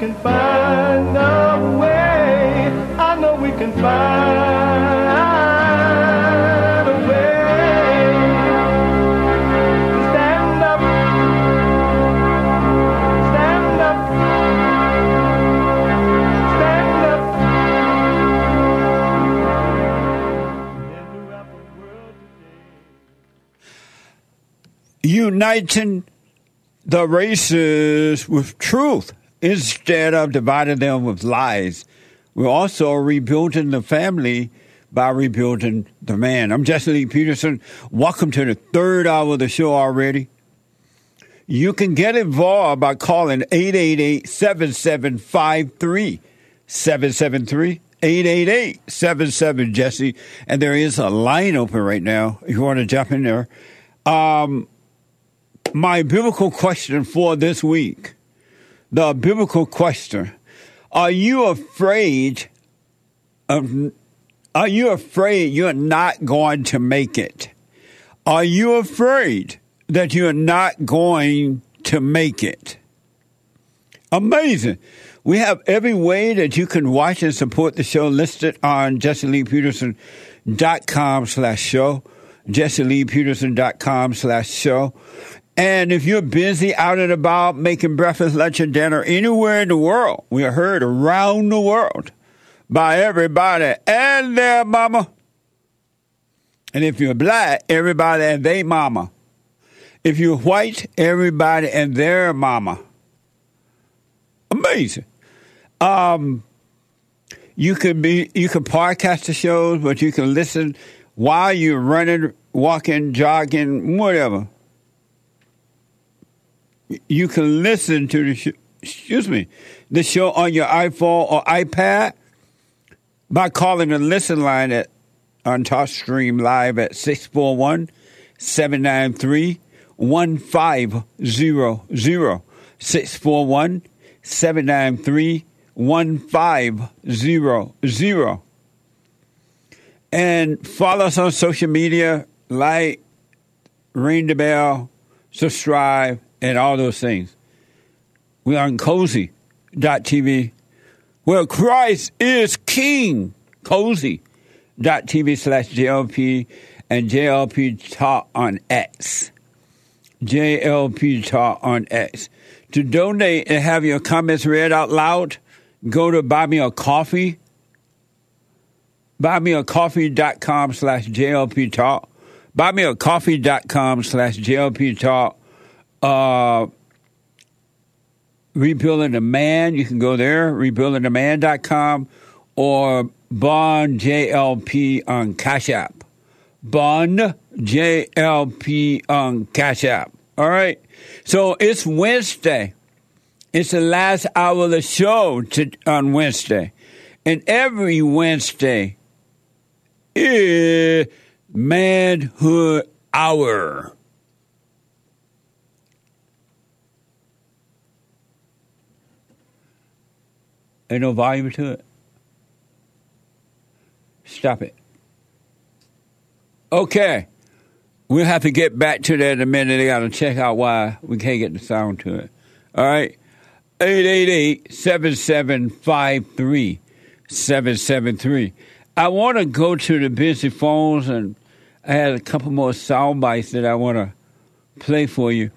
Can find a way. I know we can find. A way. Stand up! Stand up! Stand up! Uniting the races with truth instead of dividing them with lies. We're also rebuilding the family by rebuilding the man. I'm Jesse Lee Peterson. Welcome to the third hour of the show already. You can get involved by calling 888 7753 773 888 77 Jesse. And there is a line open right now if you want to jump in there. Um, my biblical question for this week. The biblical question. Are you afraid of are you afraid you're not going to make it? Are you afraid that you're not going to make it? Amazing. We have every way that you can watch and support the show listed on jesseleepeterson.com slash show, jesseleepeterson.com slash show. And if you're busy out and about making breakfast, lunch, and dinner anywhere in the world, we are heard around the world by everybody and their mama. And if you're black, everybody and their mama. If you're white, everybody and their mama. Amazing. Um, you can be you can podcast the shows, but you can listen while you're running, walking, jogging, whatever you can listen to the sh- excuse me the show on your iPhone or iPad by calling the listen line at on Stream Live at 641 793 1500 641 793 1500 and follow us on social media like ring the bell subscribe and all those things. We are on cozy.tv where Christ is King. Cozy.tv slash JLP and JLP Talk on X. JLP Talk on X. To donate and have your comments read out loud, go to buy me a coffee. Buymeacoffee.com slash JLP Talk. Buymeacoffee.com slash JLP Talk uh, Rebuilding the Man, you can go there, rebuildingtheman.com, or Bond JLP on Cash App. Bond JLP on Cash App. All right. So it's Wednesday. It's the last hour of the show to, on Wednesday. And every Wednesday is Manhood Hour. Ain't no volume to it. Stop it. Okay. We'll have to get back to that in a minute. I got to check out why we can't get the sound to it. All right. 888 7753 773. I want to go to the busy phones and I had a couple more sound bites that I want to play for you.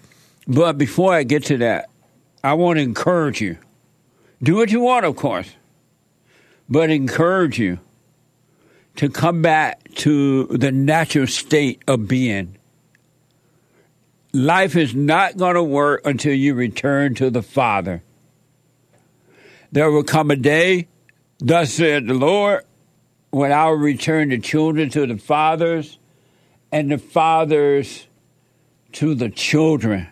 But before I get to that, I want to encourage you. Do what you want, of course, but encourage you to come back to the natural state of being. Life is not going to work until you return to the Father. There will come a day, thus said the Lord, when I will return the children to the fathers and the fathers to the children.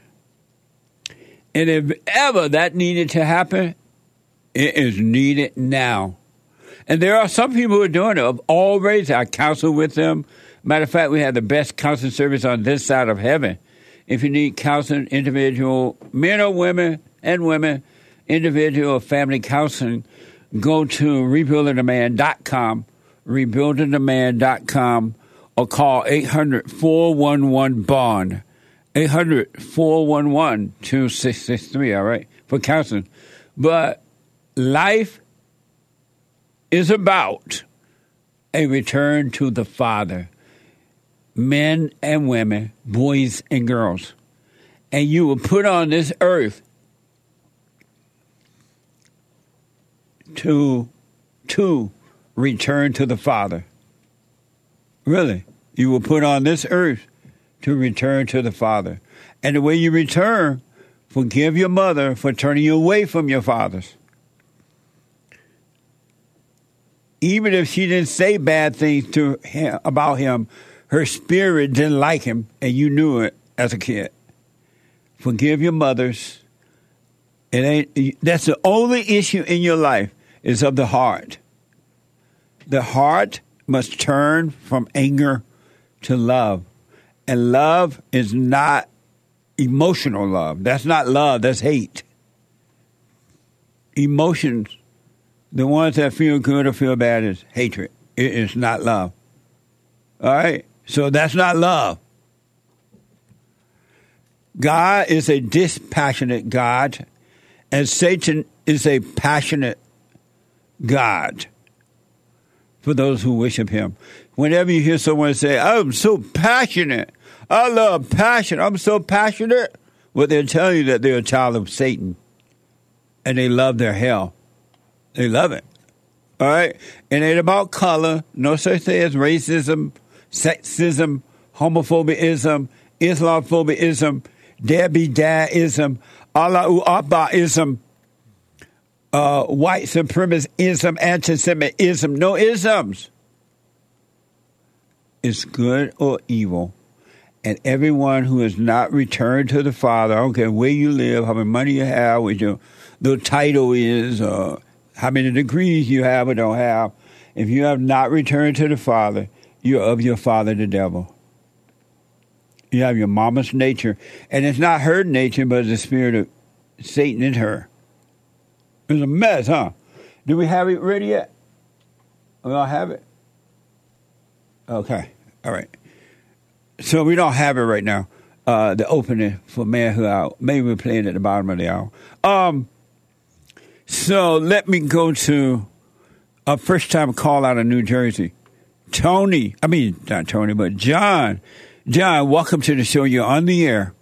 And if ever that needed to happen, it is needed now. And there are some people who are doing it of all races. I counsel with them. Matter of fact, we have the best counseling service on this side of heaven. If you need counseling, individual, men or women, and women, individual family counseling, go to rebuildingtheman.com, rebuildingtheman.com, or call 800 411 BOND. 800 411 2663, all right, for counseling. But life is about a return to the Father, men and women, boys and girls. And you were put on this earth to to return to the Father. Really, you were put on this earth to return to the Father. And the way you return, forgive your mother for turning you away from your fathers. Even if she didn't say bad things to him about him, her spirit didn't like him, and you knew it as a kid. Forgive your mothers. It ain't. That's the only issue in your life is of the heart. The heart must turn from anger to love. And love is not emotional love. That's not love, that's hate. Emotions, the ones that feel good or feel bad, is hatred. It is not love. All right? So that's not love. God is a dispassionate God, and Satan is a passionate God for those who worship him. Whenever you hear someone say, I'm so passionate, I love passion, I'm so passionate, well, they're telling you that they're a child of Satan and they love their hell. They love it. All right? It ain't about color, no such thing as racism, sexism, homophobism, Islamophobism, Debbie Dadism, Allahu Abbaism uh, white supremacism, anti Semitism, no isms. It's good or evil. And everyone who has not returned to the Father, I don't care where you live, how much money you have, what your the title is, or how many degrees you have or don't have, if you have not returned to the Father, you're of your father, the devil. You have your mama's nature. And it's not her nature, but the spirit of Satan in her. It's a mess, huh? Do we have it ready yet? We don't have it. Okay, all right. So we don't have it right now. Uh, the opening for Manhood. Maybe we're playing at the bottom of the hour. Um, so let me go to a first time call out of New Jersey. Tony, I mean, not Tony, but John. John, welcome to the show. You're on the air.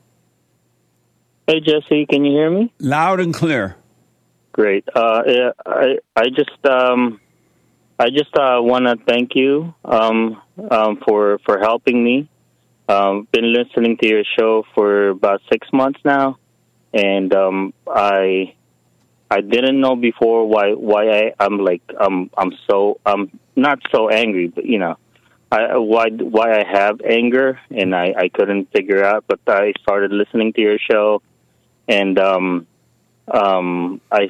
Hey, Jesse, can you hear me? Loud and clear. Great. Uh, I I just um, I just uh, want to thank you um, um, for for helping me. Um, been listening to your show for about six months now, and um, I I didn't know before why why I I'm like I'm I'm so I'm not so angry, but you know. I, why why I have anger and I, I couldn't figure out, but I started listening to your show, and um, um, I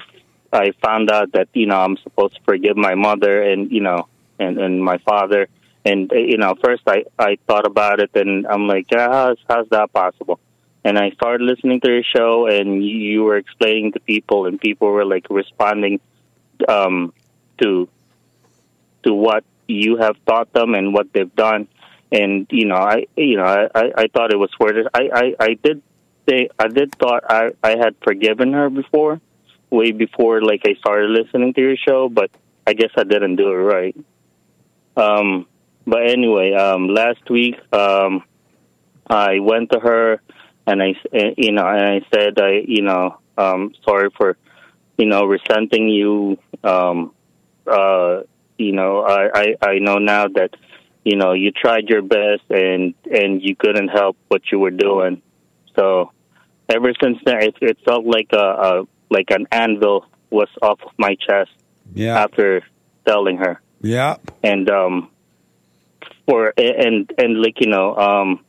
I found out that you know I'm supposed to forgive my mother and you know and and my father and you know first I I thought about it and I'm like yeah, how's how's that possible and I started listening to your show and you, were explaining to people and people were like responding um to to what you have taught them and what they've done and you know I you know I I, I thought it was worth it I I I did say I did thought I I had forgiven her before way before like I started listening to your show, but I guess I didn't do it right. Um, but anyway, um, last week um, I went to her and I, you know, and I said, I, you know, um, sorry for, you know, resenting you. Um, uh, you know, I, I, I know now that, you know, you tried your best and and you couldn't help what you were doing. So ever since then, it, it felt like a, a like an anvil was off of my chest yeah. after telling her. Yeah. And um for and and like you know um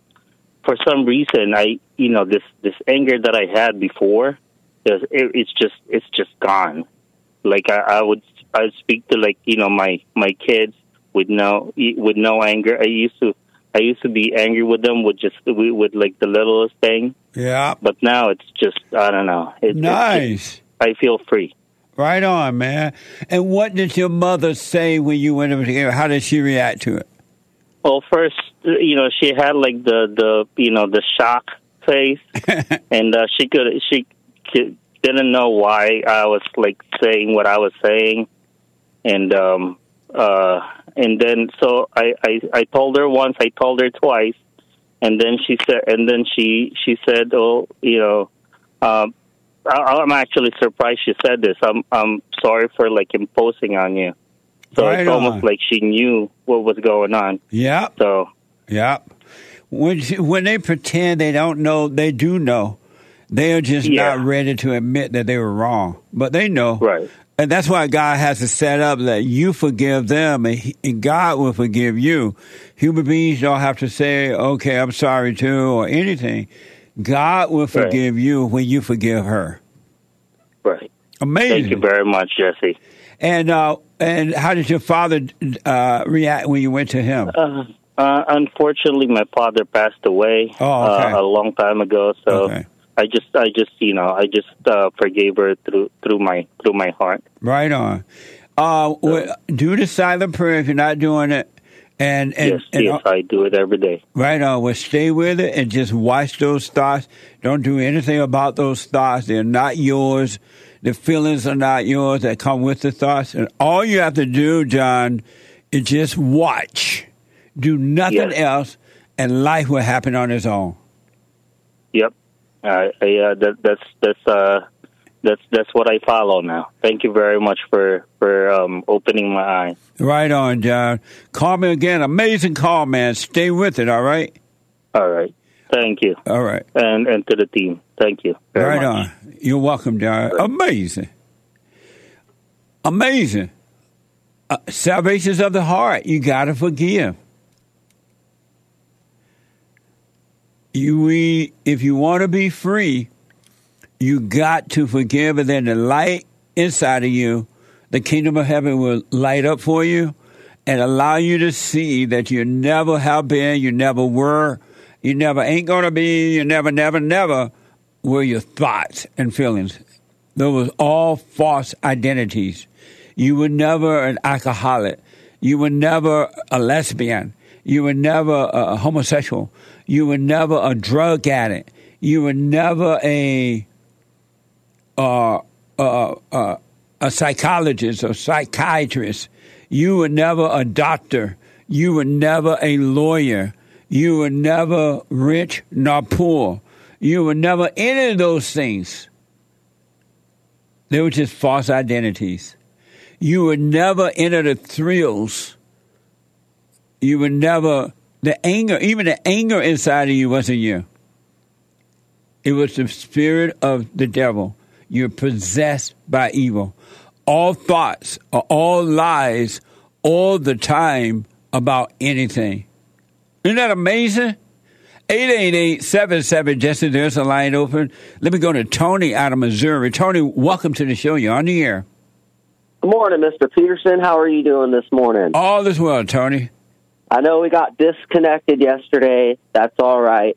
for some reason I you know this this anger that I had before it, it's just it's just gone. Like I, I would I would speak to like you know my my kids with no with no anger. I used to I used to be angry with them with just with, with like the littlest thing, Yeah. but now it's just I don't know. It, it's just- Nice. I feel free. Right on, man. And what did your mother say when you went over together? How did she react to it? Well, first, you know, she had like the the you know the shock face, and uh, she could she c- didn't know why I was like saying what I was saying, and um uh and then so I I I told her once, I told her twice, and then she said, and then she she said, oh, you know, um. I- I'm actually surprised she said this. I'm I'm sorry for like imposing on you. So Right it's almost on. like she knew what was going on. Yeah. So Yeah. When she, when they pretend they don't know, they do know. They are just Yeah. not ready to admit that they were wrong, but they know. Right. And that's why God has to set up that you forgive them and, he, and God will forgive you. Human beings don't have to say, okay, I'm sorry too, or anything. God will forgive you when you forgive her. right. Amazing. Thank you very much, Jesse. And uh, and how did your father uh, react when you went to him? Uh, uh, unfortunately, my father passed away Oh, okay. uh, a long time ago. So Okay. I just, I just, you know, I just uh, forgave her through through my through my heart. Right on. Uh, wh- do the silent prayer if you're not doing it. And, and, yes, and yes, I do it every day. right on. Well, stay with it and just watch those thoughts. Don't do anything about those thoughts. They're not yours. The feelings are not yours that come with the thoughts. And all you have to do, John, is just watch. Do nothing Yes. else, and life will happen on its own. Yep. Uh, I, uh, that, that's that's uh, that's that's what I follow now. Thank you very much for for um, opening my eyes. Right on, John. Call me again. Amazing call, man. Stay with it, all right? All right. Thank you, All right. and and to the team. Thank you. Right much. on. You're welcome, John. Amazing. Amazing. Uh, salvation's of the heart. You got to forgive. You, we, if you want to be free, you got to forgive, and then the light inside of you, the kingdom of heaven will light up for you and allow you to see that you never have been, you never were, you never ain't going to be, you never, never, never were your thoughts and feelings. Those was all false identities. You were never an alcoholic. You were never a lesbian. You were never a homosexual. You were never a drug addict. You were never a a psychologist or psychiatrist. You were never a doctor. You were never a lawyer. You were never rich nor poor. You were never any of those things. They were just false identities. You would never enter the thrills. You would never, the anger, even the anger inside of you wasn't you. It was the spirit of the devil. You're possessed by evil. All thoughts are all lies all the time about anything. Isn't that amazing? 888-77 Jesse, there's a line open. Let me go to Tony out of Missouri. Tony, welcome to the show. You're on the air. Good morning, Mr. Peterson. How are you doing this morning? All is well, Tony. I know we got disconnected yesterday. That's all right.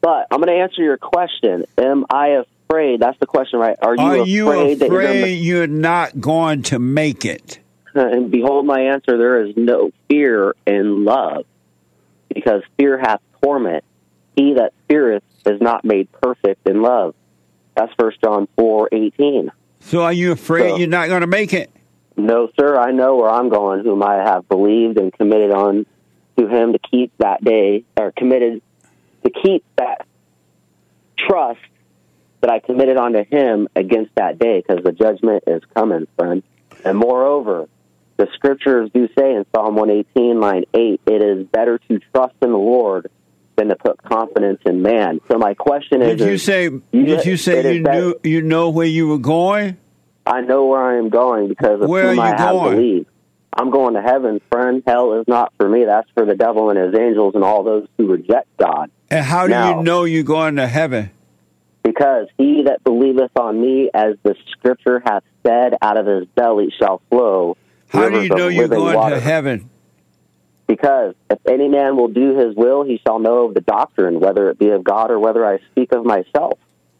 But I'm going to answer your question. Am I afraid? That's the question, right? Are you Are afraid, you that you're afraid going you're not going to make it? And behold, my answer, there is no fear in love, because fear hath torment. He that feareth is not made perfect in love. That's First John 4, 18. So are you afraid So- you're not going to make it? No, sir, I know where I'm going, whom I have believed and committed on to him to keep that day, or committed to keep that trust that I committed onto him against that day, because the judgment is coming, friend. And moreover, the scriptures do say in Psalm 118, line 8, it is better to trust in the Lord than to put confidence in man. So my question is, Did you say? Did you say you better- knew you know where you were going? I know where I am going because of Where whom are I you have going? believed. I'm going to heaven, friend. Hell is not for me. That's for the devil and his angels and all those who reject God. And how do Now- you know you're going to heaven? Because he that believeth on me, as the scripture hath said, out of his belly shall flow. How do you know you're going water. to heaven? Because if any man will do his will, he shall know of the doctrine, whether it be of God or whether I speak of myself.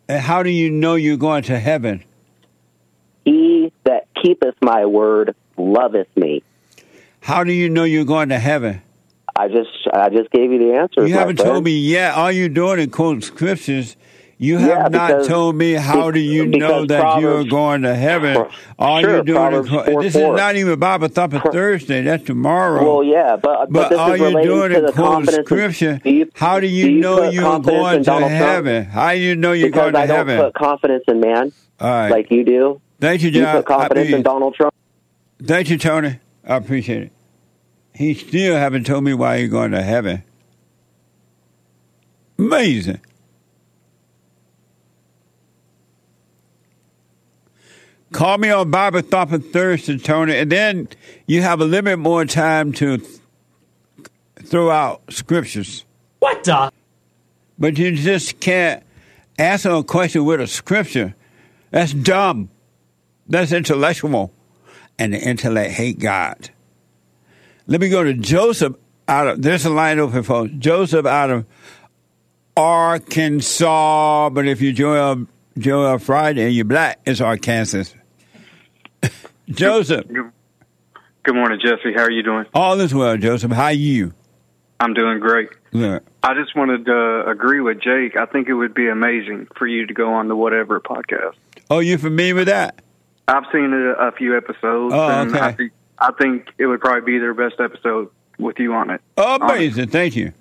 And how do you know you're going to heaven? He that keepeth my word loveth me. How do you know you're going to heaven? I just I just gave you the answer. You haven't told me yet. All you're doing is quoting scriptures. You have Yeah, not because- told me how do you know that you're going to heaven. All Sure, you're doing is 4, this is not even Bible Thumper Thursday. That's tomorrow. Well, yeah, but but, But this all is you're doing to is the quoting scripture. do you, How do you do know you're going to Trump? heaven? How do you know you're Because going to heaven? I don't heaven? put confidence in man All right. like you do. Thank you, You John. put confidence in Donald Trump. Thank you, Tony. I appreciate it. He still haven't told me why you're going to heaven. Amazing. Call me on Bible Thumper Thursday, Tony, and then you have a little bit more time to th- throw out scriptures. What the? But you just can't answer a question with a scripture. That's dumb. That's intellectual. And the intellect hate God. Let me go to Joseph out of there's a line open for Joseph out of Arkansas, but if you're Joel Joel Friday and you're black, it's Arkansas. Joseph, Good morning, Jesse. How are you doing? all is well, Joseph. How are you? I'm doing great. Look, I just wanted to agree with Jake. I think it would be amazing for you to go on the Whatever podcast. Oh, you familiar with that? I've seen a, a few episodes, Oh, and okay. I think I think it would probably be their best episode with you on it. Amazing. Thank you.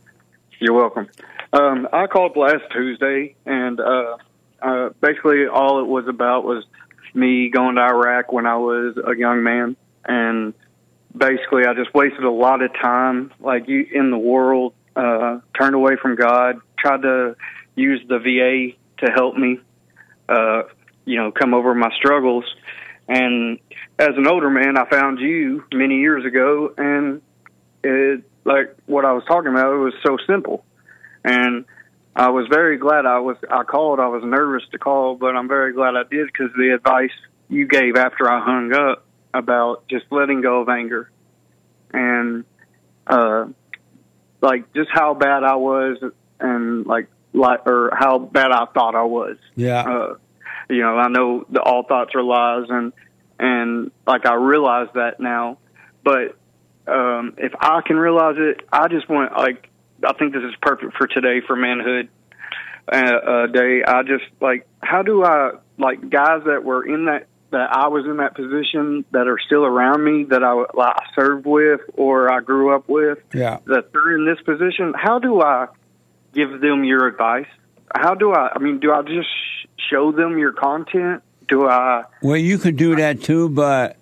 You're welcome. Um, I called last Tuesday, and uh, uh, basically all it was about was me going to Iraq when I was a young man, and basically I just wasted a lot of time, like you in the world, uh, turned away from God, tried to use the VA to help me, uh, you know, come over my struggles, and as an older man, I found you many years ago, and it like what I was talking about. It was so simple, and I was very glad I was. I called. I was nervous to call, but I'm very glad I did because the advice you gave after I hung up about just letting go of anger, and uh, like just how bad I was, and like like or how bad I thought I was Yeah. uh, you know, I know that all thoughts are lies, and and like I realize that now. But um, if I can realize it, I just want like I think this is perfect for today for manhood uh, uh, day. I just like how do I like guys that were in that that I was in that position that are still around me that I like, I served with or I grew up with yeah. that they're in this position. How do I give them your advice? How do I? I mean, do I just show them your content? Do I? Well, you could do that too, but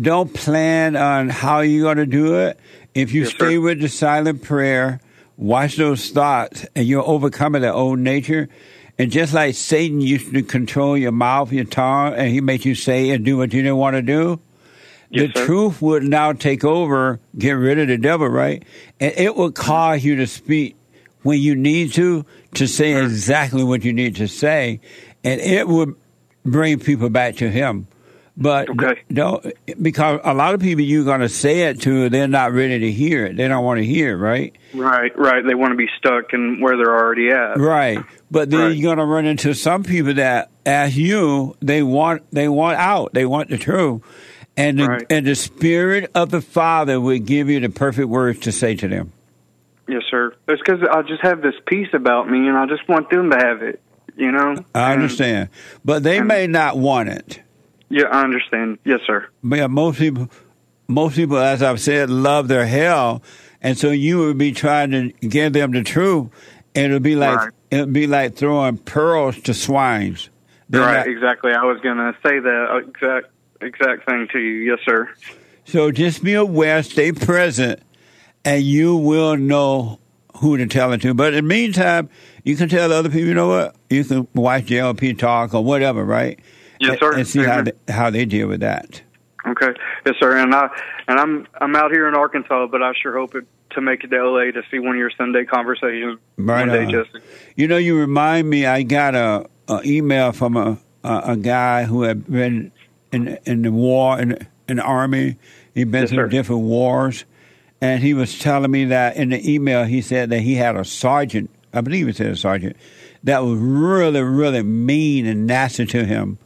don't plan on how you're going to do it. If you Yes, stay sir. with the silent prayer, watch those thoughts, and you're overcoming that old nature. And just like Satan used to control your mouth, your tongue, and he made you say and do what you didn't want to do, Yes, the sir. truth would now take over, get rid of the devil, right? And it would cause you to speak when you need to, to say exactly what you need to say, and it would bring people back to him. But Okay. don't because a lot of people you're going to say it to, they're not ready to hear it. They don't want to hear it, right? Right, right. They want to be stuck in where they're already at. Right. But then Right. you're going to run into some people that, as you, they want they want out. They want the truth, and the, Right. and the spirit of the Father will give you the perfect words to say to them. Yes, sir. It's because I just have this peace about me, and I just want them to have it. You know. I And- understand, but they may not want it. Yeah, I understand. Yes, sir. But yeah, most people, most people, as I've said, love their hell, and so you would be trying to give them the truth, and it'd be like Right. it'll be like throwing pearls to swines. They're right, not- exactly. I was going to say that uh, exact exact thing to you. Yes, sir. So just be aware, stay present, and you will know who to tell it to. But in the meantime, you can tell other people, you know what? You can watch JLP talk or whatever, right? Yes, And- sir. And see how they, how they deal with that. Okay. Yes, sir. And I and I'm I'm out here in Arkansas, but I sure hope it, to make it to LA to see one of your Sunday conversations Right one day. Jesse. You know, you remind me. I got a, a email from a, a a guy who had been in in the war in in the army. He'd been Yes, through sir. different wars, and he was telling me that in the email he said that he had a sergeant, I believe he said a sergeant, that was really, really mean and nasty to him.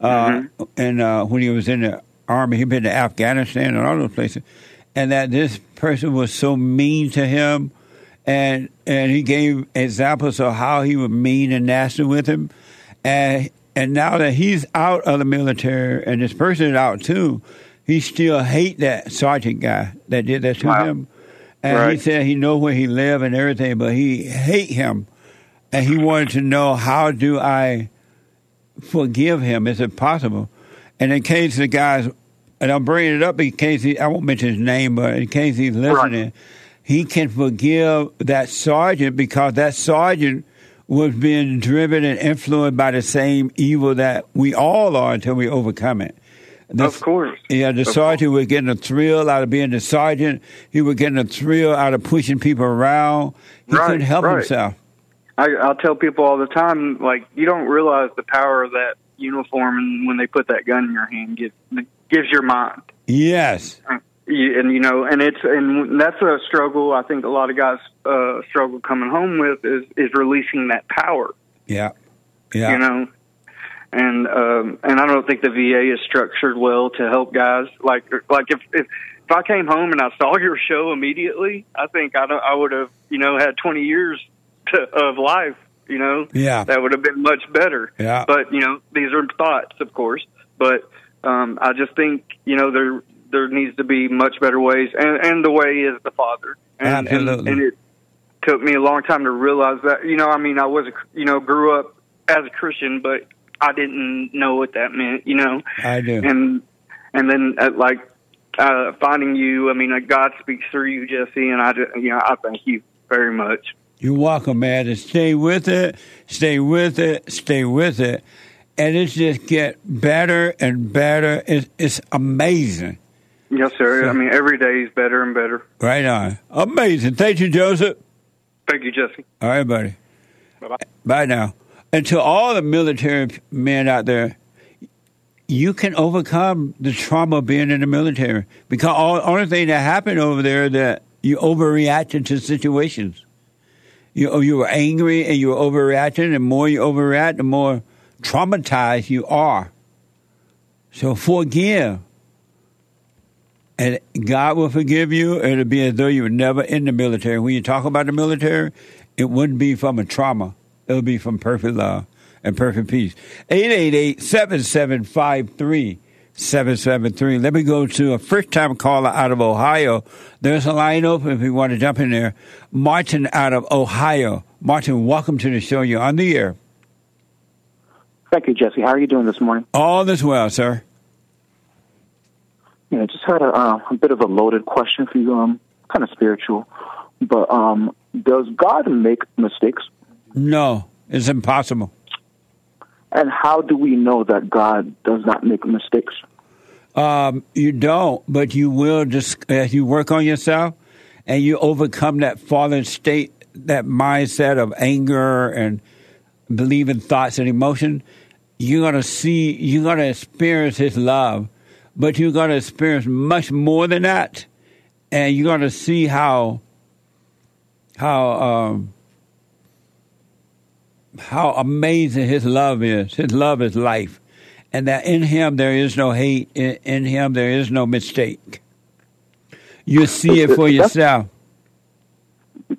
Uh, and uh, when he was in the army, he'd been to Afghanistan and all those places, and that this person was so mean to him, and and he gave examples of how he was mean and nasty with him, and and now that he's out of the military and this person is out too, he still hate that sergeant guy that did that to Wow. him, and he said he know where he live and everything, but he hate him, and he wanted to know how do I forgive him? Is it possible? And in case the guys, and I'm bringing it up in case he, I won't mention his name, but in case he's listening, he can forgive that sergeant because that sergeant was being driven and influenced by the same evil that we all are until we overcome it. The- Of course. Yeah, the Of sergeant was getting a thrill out of being the sergeant. He was getting a thrill out of pushing people around. He Right, couldn't help right. himself. I, I'll tell people all the time, like you don't realize the power of that uniform, and when they put that gun in your hand, gives gives your mind. Yes. You- and you know, and it's and that's a struggle. I think a lot of guys uh, struggle coming home with is is releasing that power. Yeah. Yeah. You know, and um, and I don't think the VA is structured well to help guys. Like like if if if I came home and I saw your show immediately, I think I don't, I would have you know had twenty years to, of life. You know, Yeah. that would have been much better. Yeah. But you know, these are thoughts, of course. But um, I just think you know there there needs to be much better ways, and and the way is the Father. And, Absolutely. And, and it took me a long time to realize that. You know, I mean, I was a, you know grew up as a Christian, but I didn't know what that meant. You know, I do. and and then uh, like uh, finding you. I mean, God speaks through you, Jesse, and I just, you know I thank you very much. You're welcome, man. To stay with it, stay with it, stay with it, and it just get better and better. It's, it's amazing. Yes, sir. I mean, every day is better and better. Right on. Amazing. Thank you, Joseph. Thank you, Jesse. All right, buddy. Bye-bye. Bye now. And to all the military men out there, you can overcome the trauma of being in the military because all the only thing that happened over there that you overreacted to situations. You oh, you were angry and you were overreacting, and the more you overreact, the more traumatized you are. So forgive. And God will forgive you. It'll be as though you were never in the military. When you talk about the military, it wouldn't be from a trauma. It'll be from perfect love and perfect peace. 888-7753-773. Let me go to a first-time caller out of Ohio. There's a line open if you want to jump in there. Martin out of Ohio. Martin, welcome to the show. You're on the air. Thank you, Jesse. How are you doing this morning? All is well, sir. Yeah, I just had a, uh, a bit of a loaded question for you, um, kind of spiritual. But um, does God make mistakes? No, it's impossible. And how do we know that God does not make mistakes? Um, you don't, but you will just as you work on yourself and you overcome that fallen state, that mindset of anger and believing thoughts and emotion. You're gonna see, you're gonna experience His love, but you're gonna experience much more than that, and you're gonna see how how um, how amazing His love is. His love is life and that in him there is no hate, in, him there is no mistake. You see it for yourself.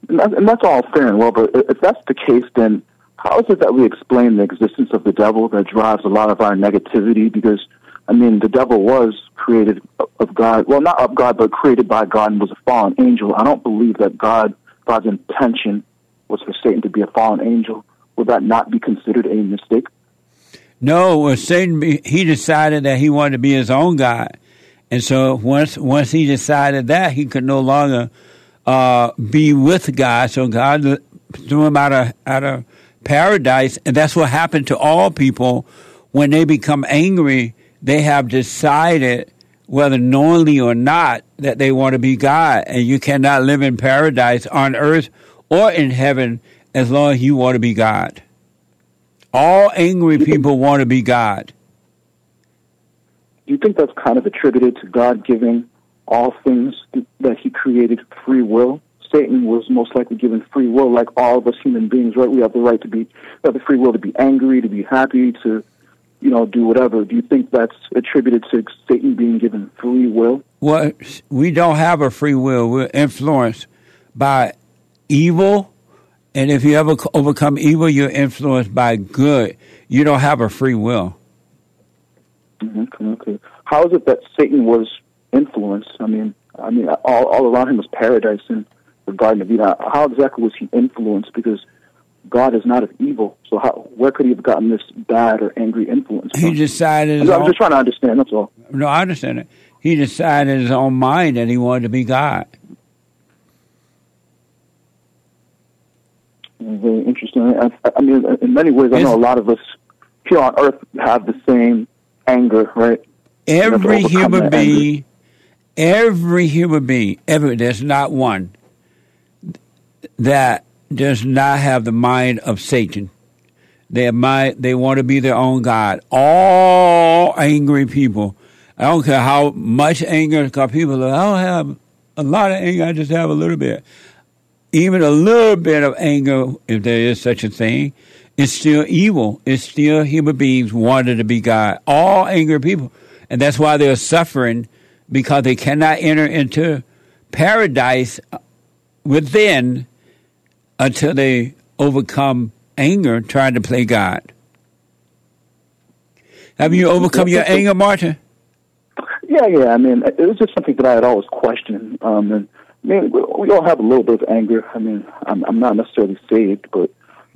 And that's all fair and well, but if that's the case, then how is it that we explain the existence of the devil that drives a lot of our negativity? Because, I mean, the devil was created of God. Well, not of God, but created by God and was a fallen angel. I don't believe that God, God's intention was for Satan to be a fallen angel. Would that not be considered a mistake? No, Satan he decided that he wanted to be his own God, and so once once he decided that he could no longer uh, be with God, so God threw him out of out of paradise, and that's what happened to all people when they become angry. They have decided, whether knowingly or not, that they want to be God, and you cannot live in paradise on earth or in heaven as long as you want to be God. All angry people want to be God. Do you think that's kind of attributed to God giving all things that he created free will. Satan was most likely given free will, like all of us human beings, right? We have the right to be, we have the free will to be angry, to be happy, to, you know, do whatever. Do you think that's attributed to Satan being given free will? Well, we don't have a free will. We're influenced by evil. And if you ever overcome evil, you're influenced by good. You don't have a free will. Mm-hmm, okay, okay. How is it that Satan was influenced? I mean, I mean, all, all around him was paradise and the Garden of Eden. How exactly was he influenced? Because God is not of evil. So how, where could he have gotten this bad or angry influence? From? He decided. I'm, I'm just trying to understand. That's all. No, I understand it. He decided in his own mind that he wanted to be God. Very interesting. I, I mean, in many ways, I know a lot of us here on Earth have the same anger, right? Every human being, every human being, every there's not one that does not have the mind of Satan. They mind, they want to be their own God. All angry people. I don't care how much anger, because people I don't have a lot of anger, I just have a little bit even a little bit of anger, if there is such a thing, is still evil. It's still human beings wanting to be God. All angry people. And that's why they're suffering because they cannot enter into paradise within until they overcome anger trying to play God. Have you overcome your anger, Martin? Yeah, yeah. I mean, it was just something that I had always questioned. Um, and I mean, we all have a little bit of anger. I mean, I'm, I'm not necessarily saved, but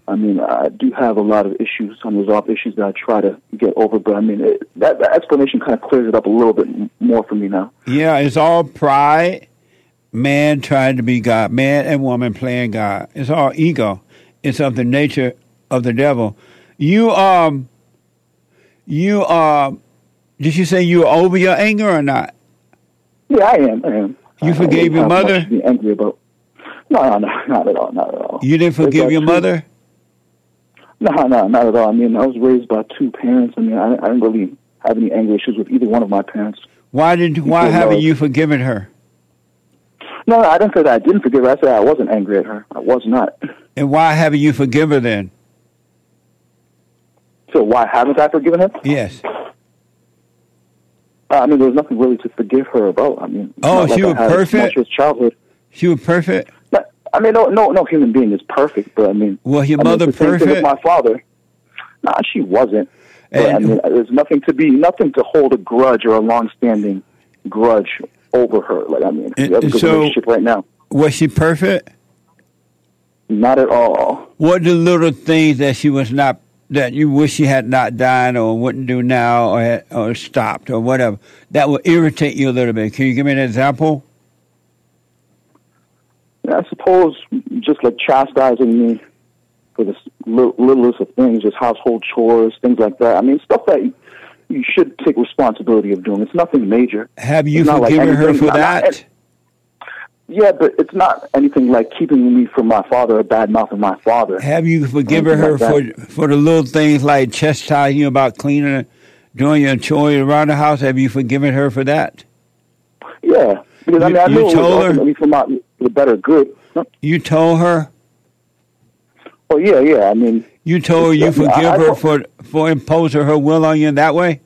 I mean, I do have a lot of issues, unresolved issues that I try to get over. But I mean, it, that, that explanation kind of clears it up a little bit more for me now. Yeah, it's all pride, man trying to be God, man and woman playing God. It's all ego. It's of the nature of the devil. You um, you um, did you say you were over your anger or not? Yeah, I am. I am. You forgave your mother? To be angry about. No, no, no, not at all, not at all. You didn't forgive your mother? No, no, not at all. I mean, I was raised by two parents. I mean, I, I didn't really have any anger issues with either one of my parents. Why did? Why haven't uh, you forgiven her? No, I didn't say that I didn't forgive her. I said I wasn't angry at her. I was not. And why haven't you forgiven her then? So why haven't I forgiven her? Yes. Uh, I mean, there was nothing really to forgive her about. I mean, oh, she like was perfect. Much childhood. She was perfect. I mean, no, no, no human being is perfect, but I mean, well, your I mother mean, perfect? With my father, nah, she wasn't. But, I mean, there's nothing to be, nothing to hold a grudge or a long-standing grudge over her. Like, I mean, we have a good so, relationship right now. Was she perfect? Not at all. What the little things that she was not that you wish she had not done or wouldn't do now or had, or stopped or whatever that will irritate you a little bit. Can you give me an example? I suppose just like chastising me for the littlest of things, just household chores, things like that. I mean, stuff that you should take responsibility of doing. It's nothing major. Have you forgiven like her for that? Yeah, but it's not anything like keeping me from my father or bad mouthing my father. Have you forgiven her like for for the little things like chastising you about cleaning, doing your chores around the house? Have you forgiven her for that? Yeah, because I mean, I know it was ultimately for my the better good. You told her. Oh yeah, yeah. I mean, you told her you forgive I, I, her for for imposing her will on you in that way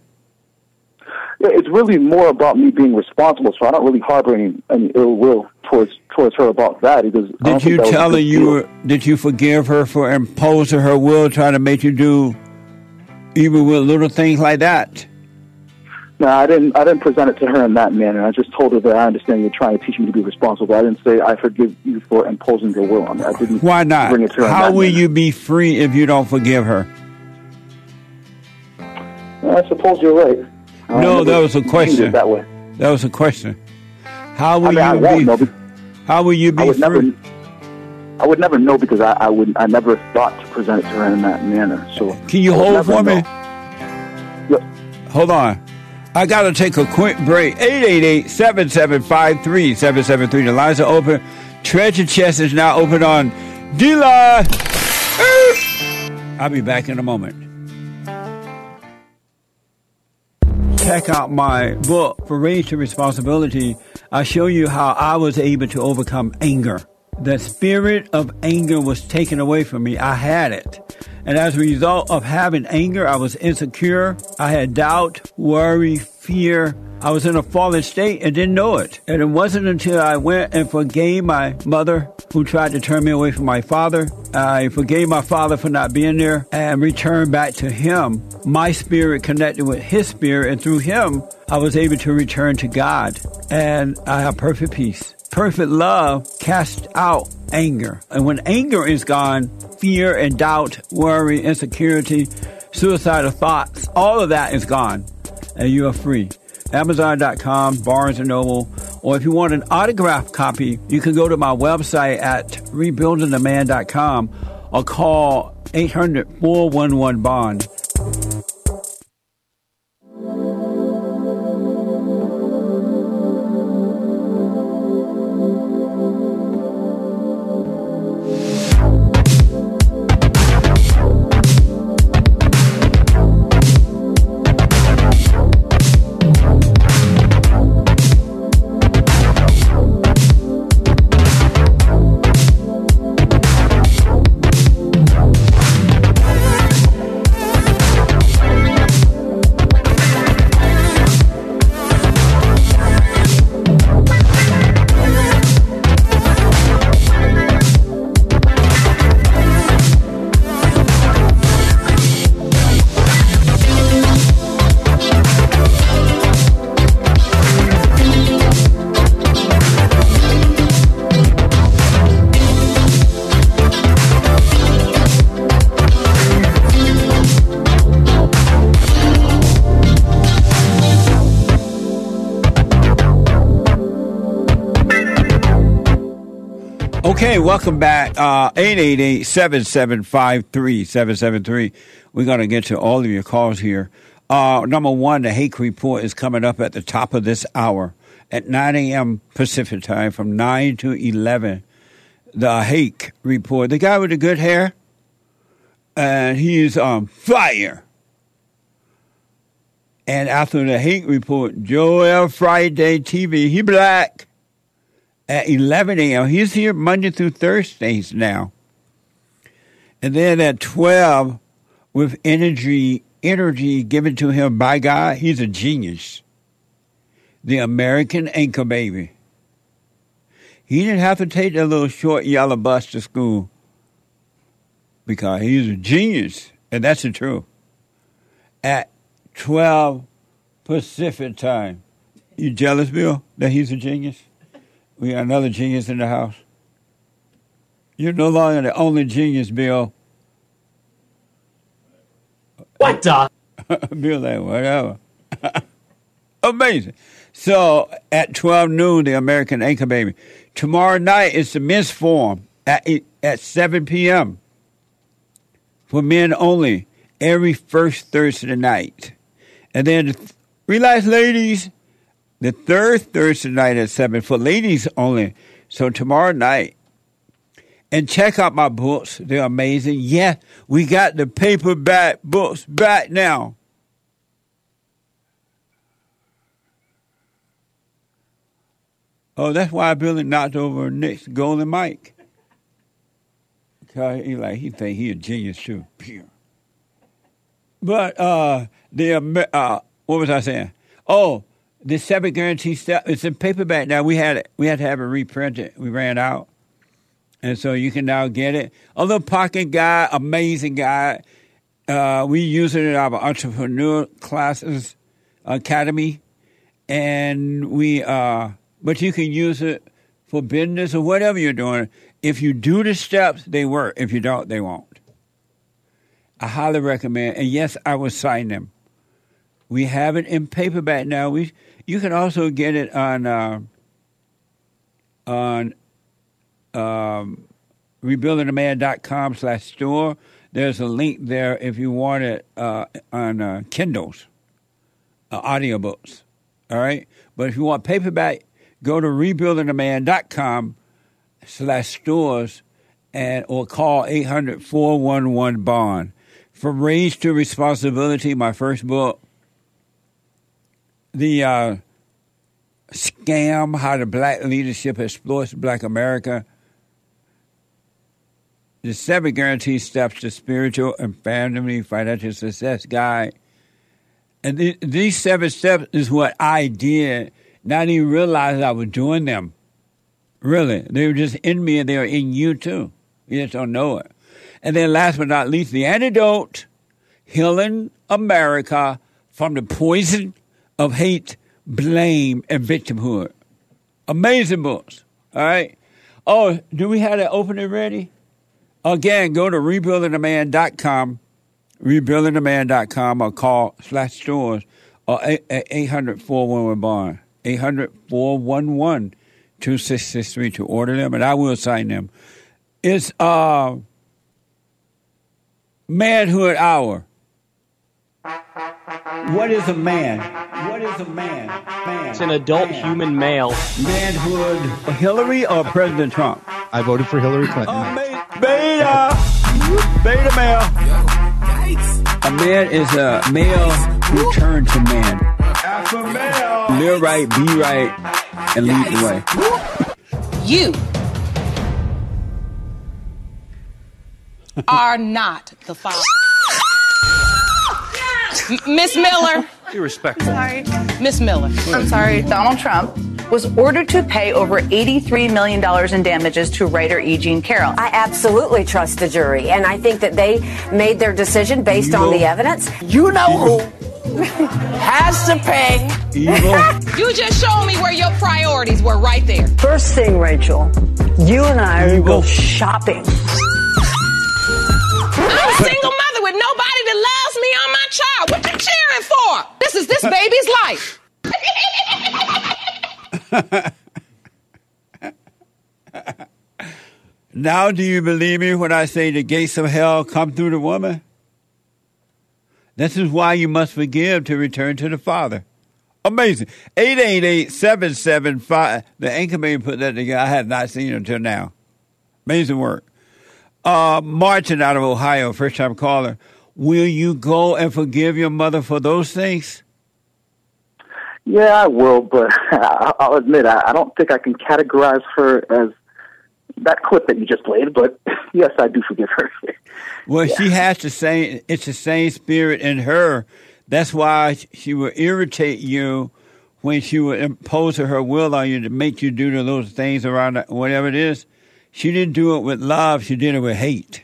yeah, it's really more about me being responsible. So I don't really harbor any, any ill will towards towards her about that. Because did you tell her you were, did you forgive her for imposing her will, trying to make you do even with little things like that? No, I didn't. I didn't present it to her in that manner. I just told her that I understand you're trying to teach me to be responsible. I didn't say I forgive you for imposing your will on me. I didn't. Why not? Bring it to her How will manner. you be free if you don't forgive her? I suppose you're right. No, that was a question. That. That was a question. How will I mean, you be? how will you be I would free? Never, I would never know because I, I would I never thought to present it to her in that manner. So can you hold for me? Yep. Hold on. I got to take a quick break. 888-775-3773. The lines are open. Treasure chest is now open on D-Line. I'll be back in a moment. Check out my book, For Rage to Responsibility, I show you how I was able to overcome anger. The spirit of anger was taken away from me. I had it. And as a result of having anger, I was insecure. I had doubt, worry, fear. I was in a fallen state and didn't know it. And it wasn't until I went and forgave my mother who tried to turn me away from my father. I forgave my father for not being there and returned back to him. My spirit connected with his spirit and through him, I was able to return to God and I have perfect peace. Perfect love casts out anger. And when anger is gone, fear and doubt, worry, insecurity, suicidal thoughts, all of that is gone and you are free. Amazon.com, Barnes & Noble, or if you want an autographed copy, you can go to my website at rebuildingtheman.com or call 800-411-BOND. Welcome back. Uh, 888-775-3773. We're going to get to all of your calls here. Uh, number one, the Hake Report is coming up at the top of this hour at 9 a.m. Pacific time from 9 to 11. The Hake Report. The guy with the good hair, and he's on fire. And after the Hake Report, Joel Friday TV, he black at 11 a.m. He's here Monday through Thursdays now. And then at 12, with energy, energy given to him by God, he's a genius. The American anchor baby. He didn't have to take that little short yellow bus to school because he's a genius, and that's the truth. At 12 Pacific time. You jealous, Bill, that he's a genius? We got another genius in the house. You're no longer the only genius, Bill. What the? Bill, like, whatever. Amazing. So at 12 noon, the American Anchor Baby. Tomorrow night is the men's forum at, at 7 p.m. for men only every first Thursday night. And then, relax, ladies, the third Thursday night at 7 for ladies only. So tomorrow night. And check out my books. They're amazing. Yeah, we got the paperback books back now. Oh, that's why Billy knocked over Nick's golden mic. Cause he like he think he a genius too. But uh the uh what was I saying? Oh, the seven guarantee stuff. It's in paperback now. We had it. We had to have it reprinted. We ran out, and so you can now get it. A little pocket guy, amazing guy. Uh, we use it in our entrepreneur classes academy, and we. Uh, but you can use it for business or whatever you're doing. If you do the steps, they work. If you don't, they won't. I highly recommend. And yes, I will sign them. We have it in paperback now. We you can also get it on uh, on um, rebuildingtheman.com slash store. There's a link there if you want it uh, on uh, Kindles, uh, audiobooks. All right, but if you want paperback, go to rebuildingtheman.com slash stores and or call 800-411 bond. From Rage to Responsibility, my first book the uh, scam, how the black leadership exploits black America. The seven guaranteed steps to spiritual and family financial success guide. And th- these seven steps is what I did, not even realize I was doing them. Really. They were just in me and they were in you too. You just don't know it. And then last but not least, the antidote, healing America from the poison of hate, blame, and victimhood. Amazing books. All right. Oh, do we have that opening ready? Again, go to rebuildingtheman.com, rebuildingtheman.com, or call slash stores or 800 411 BOND, 800 411 2663 to order them, and I will sign them. It's uh, Manhood Hour. What is a man? What is a man? Man. It's an adult man. human male. Manhood. Hillary or President Trump? I voted for Hillary Clinton. Oh, beta. Beta. Beta male. A man is a male who turns to man. Alpha male. Live right, be right, and lead the way. You are not the father. M- Miss Miller. Be respectful. Sorry. Miss Miller. I'm sorry, Donald Trump was ordered to pay over $83 million in damages to writer E. Jean Carroll. I absolutely trust the jury, and I think that they made their decision based on the evidence. You know who has to pay. Evil. You just showed me where your priorities were right there. First thing, Rachel, you and I are going to go shopping. I'm a single mother with nobody that loves me or my child. What you cheering for? This is this baby's life. Now, do you believe me when I say the gates of hell come through the woman? This is why you must forgive to return to the Father. Amazing. 888-775. The anchorman put that together. I had not seen until now. Amazing work. Uh, Martin out of Ohio, first time caller. Will you go and forgive your mother for those things? Yeah, I will, but I'll admit I, don't think I can categorize her as that clip that you just played. But yes, I do forgive her. Well, she has the same. It's the same spirit in her. That's why she will irritate you when she will impose her will on you to make you do those things around whatever it is. She didn't do it with love. She did it with hate.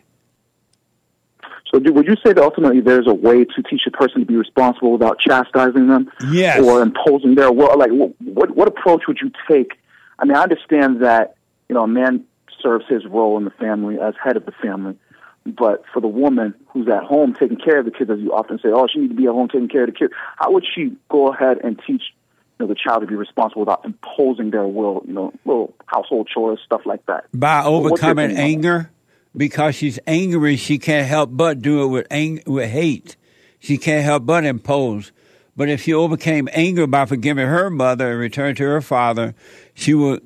So, do, would you say that ultimately there's a way to teach a person to be responsible without chastising them, Yes. or imposing their will? Like, what, what approach would you take? I mean, I understand that you know a man serves his role in the family as head of the family, but for the woman who's at home taking care of the kids, as you often say, oh, she needs to be at home taking care of the kids. How would she go ahead and teach you know the child to be responsible without imposing their will? You know, little household chores, stuff like that. By overcoming anger, because she's angry, she can't help but do it with ang- with hate. She can't help but impose. But if she overcame anger by forgiving her mother and returned to her father, she would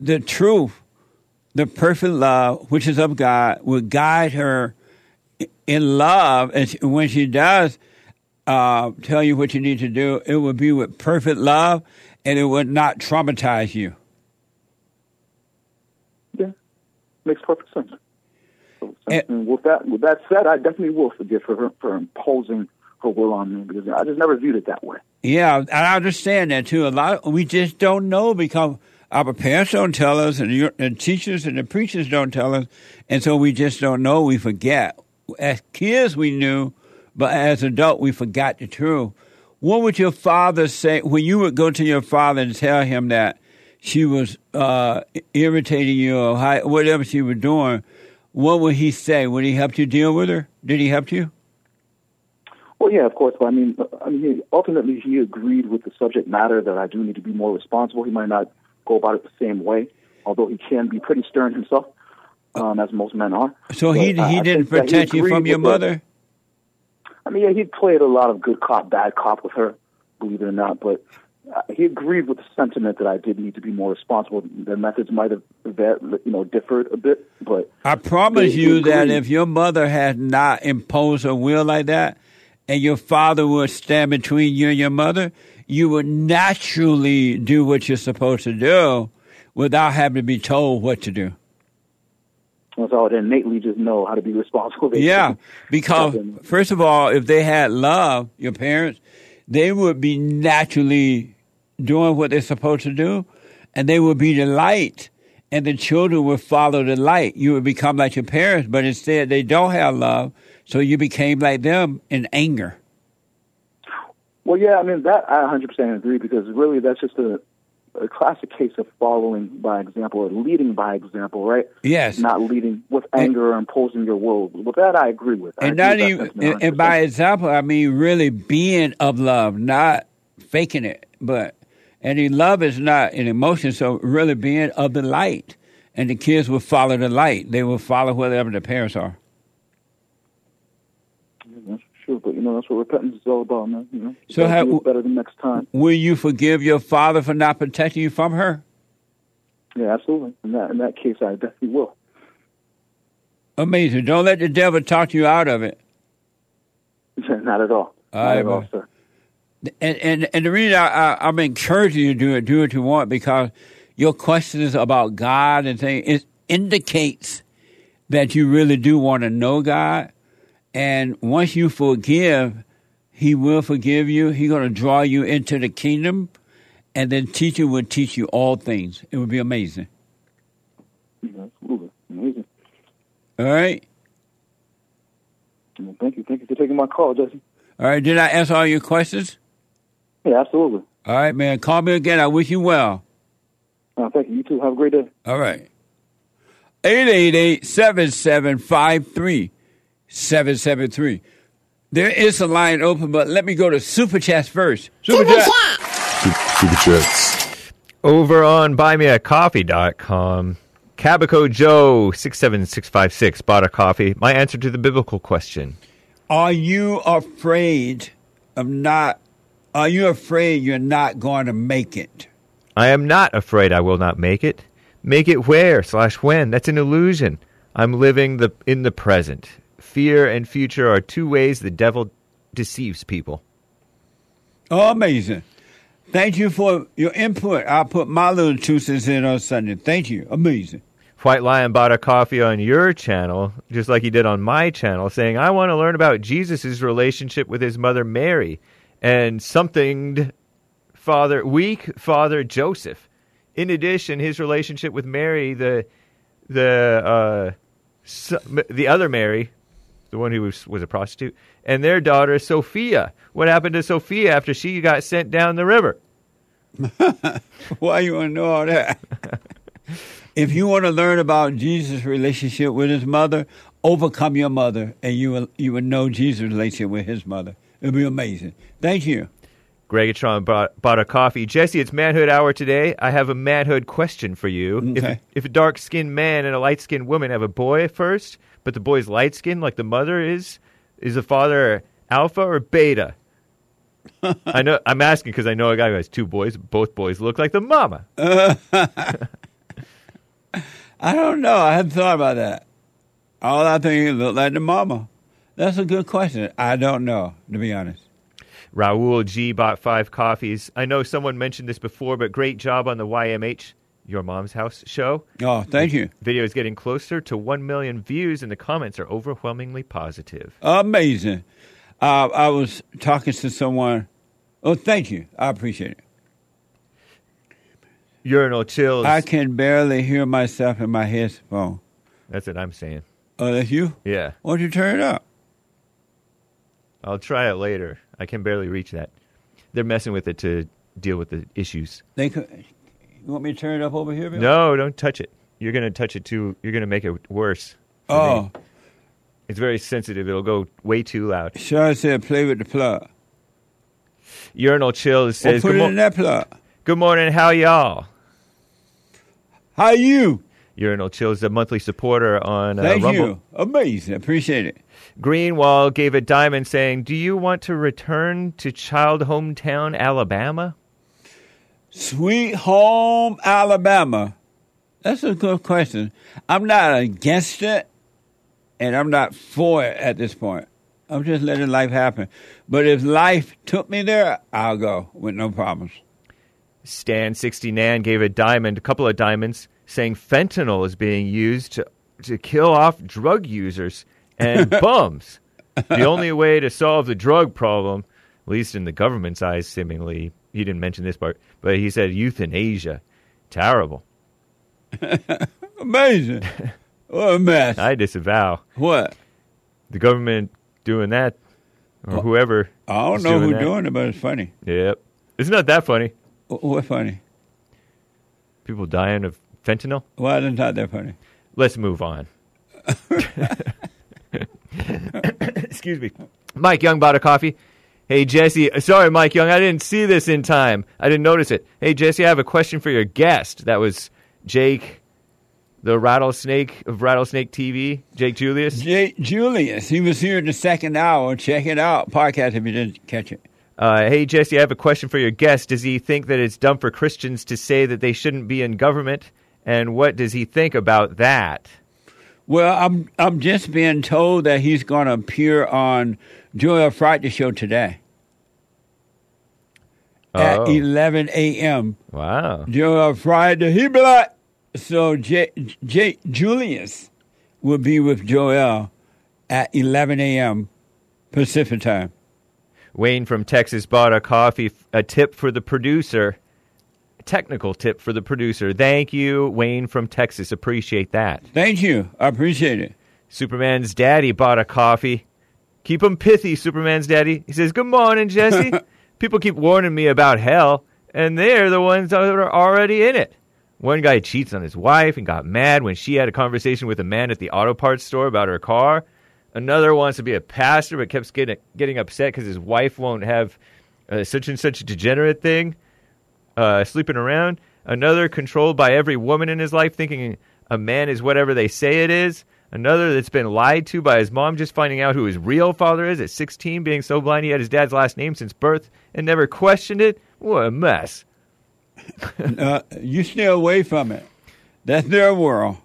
the truth, the perfect love, which is of God, will guide her in love. And when she does uh, tell you what you need to do, it will be with perfect love, and it would not traumatize you. Yeah, makes perfect sense. So, And- with that, with that said, I definitely will forgive her for imposing her will on me because I just never viewed it that way. Yeah, and I understand that too. A lot we just don't know because our parents don't tell us, and your, and teachers and the preachers don't tell us, and so we just don't know. We forget. As kids, we knew, but as adult, we forgot the truth. What would your father say when you would go to your father and tell him that she was uh, irritating you or whatever she was doing? What would he say? Would he help you deal with her? Did he help you? Well, yeah, of course. But I mean, I mean, ultimately, he agreed with the subject matter that I do need to be more responsible. He might not go about it the same way, although he can be pretty stern himself, um, as most men are. So he But I- he I didn't that he protect you from your mother. I mean, yeah, he played a lot of good cop, bad cop with her, believe it or not. But uh, he agreed with the sentiment that I did need to be more responsible. The methods might have, you know, differed a bit, but I promise They you that if your mother had not imposed a will like that, and your father would stand between you and your mother, you would naturally do what you're supposed to do without having to be told what to do. So I would innately just know how to be responsible. Yeah, because first of all, if they had love, your parents, they would be naturally doing what they're supposed to do, and they would be the light, and the children would follow the light. You would become like your parents, but instead they don't have love, so you became like them in anger. Well, yeah, I mean that I 100% agree because really that's just a, a classic case of following by example or leading by example, right? Yes. Not leading with anger or imposing your will. With that, I agree with. I and agree not even, and, and by example, I mean really being of love, not faking it. But and the love is not an emotion, so really being of the light, and the kids will follow the light. They will follow wherever the parents are. Yeah, That's true, but you know that's what repentance is all about, man. You know, You So how- do better the next time. Will you forgive your father for not protecting you from her? Yeah, absolutely. In that in that case, I definitely will. Amazing. Don't let the devil talk you out of it. Not at all. All Not right, at all, sir. And and and the reason I, I, I'm encouraging you to do it, do what you want because your questions about God and things it indicates that you really do want to know God. And once you forgive, He will forgive you. He's going to draw you into the kingdom, and then teacher will teach you all things. It would be amazing. Absolutely. Amazing. All right. Thank you. Thank you for taking my call, Jesse. All right. Did I answer all your questions? Yeah, absolutely. All right, man. Call me again. I wish you well. Uh, thank you. You too. Have a great day. All right. 888-775-3773. There is a line open, but let me go to Super Chats first. Super Chat. Super Chats. Over on buymeacoffee.com, Cabico Joe 67656 bought a coffee. My answer to the biblical question. Are you afraid of not, are you afraid you're not going to make it? I am not afraid I will not make it. Make it where slash when. That's an illusion. I'm living the in the present. Fear and future are two ways the devil deceives people. Oh, amazing. Thank you for your input. I'll put my little two cents in on Sunday. Thank you. Amazing. White Lion bought a coffee on your channel, just like he did on my channel, saying, I want to learn about Jesus' relationship with his mother Mary and something father weak father Joseph. In addition, his relationship with Mary, the the uh, the other Mary, the one who was, was a prostitute, and their daughter Sophia. What happened to Sophia after she got sent down the river? Why you want to know all that? if you want to learn about Jesus' relationship with his mother, overcome your mother, and you will you will know Jesus' relationship with his mother. It'll be amazing. Thank you. Gregatron bought, bought a coffee. Jesse, it's manhood hour today. I have a manhood question for you. Okay. If, if a dark skinned man and a light skinned woman have a boy first, but the boy's light skinned like the mother is, is the father alpha or beta? I know. I'm asking because I know a guy who has two boys. Both boys look like the mama. I don't know. I hadn't thought about that. All I think is look like the mama. That's a good question. I don't know, to be honest. Raul G bought five coffees. I know someone mentioned this before, but great job on the YMH Your Mom's House show. Oh, thank you. Video is getting closer to 1 million views, and the comments are overwhelmingly positive. Amazing. Uh, I was talking to someone. Oh, thank you. I appreciate it. Urinal chills. I can barely hear myself in my headphone. That's what I'm saying. Oh, that's you? Yeah. Why don't you turn it up? I'll try it later. I can barely reach that. They're messing with it to deal with the issues. They could, you want me to turn it up over here? Bill? No, don't touch it. You're going to touch it too. You're going to make it worse. for Oh. me. It's very sensitive. It'll go way too loud. Sean said play with the plug. Urinal chills Or says, put good, it mo- in that plug. good morning. How y'all? How you? Urinal chills, a monthly supporter on uh, Thank Rumble. you. Amazing. Appreciate it. Greenwall gave a diamond saying, Do you want to return to child hometown Alabama? Sweet Home Alabama. That's a good question. I'm not against it, and I'm not for it at this point. I'm just letting life happen. But if life took me there, I'll go with no problems. Stan 69 gave a diamond, a couple of diamonds, saying fentanyl is being used to, to kill off drug users and bums. The only way to solve the drug problem, at least in the government's eyes, seemingly, he didn't mention this part, but he said euthanasia. Terrible. Amazing. what a mess. I disavow. What? The government doing that, or whoever. I don't know who's doing it, but it's funny. Yep. It's not that funny. What funny? People dying of fentanyl. Why is it not that funny? Let's move on. Excuse me. Mike Young bought a coffee. Hey, Jesse. Sorry, Mike Young. I didn't see this in time. I didn't notice it. Hey, Jesse, I have a question for your guest. That was Jake, the rattlesnake of Rattlesnake TV, Jake Julius. J- Julius, he was here in the second hour. Check it out. Podcast if you didn't catch it. Uh, hey, Jesse, I have a question for your guest. Does he think that it's dumb for Christians to say that they shouldn't be in government? And what does he think about that? Well, I'm I'm just being told that he's going to appear on Joel Friday show today at Oh. 11 a.m. Wow. Joel Friday, he be like, so J, J Julius will be with Joel at 11 a.m. Pacific time. Wayne from Texas bought a coffee, a tip for the producer, technical tip for the producer. Thank you, Wayne from Texas. Appreciate that. Thank you. I appreciate it. Superman's daddy bought a coffee. Keep him pithy, Superman's daddy. He says, Good morning, Jesse. People keep warning me about hell, and they're the ones that are already in it. One guy cheats on his wife and got mad when she had a conversation with a man at the auto parts store about her car. Another wants to be a pastor but keeps getting, getting upset because his wife won't have uh, such and such a degenerate thing uh, sleeping around. Another controlled by every woman in his life, thinking a man is whatever they say it is. Another that's been lied to by his mom, just finding out who his real father is at 16, being so blind he had his dad's last name since birth and never questioned it. What a mess. uh, you stay away from it. That's their world.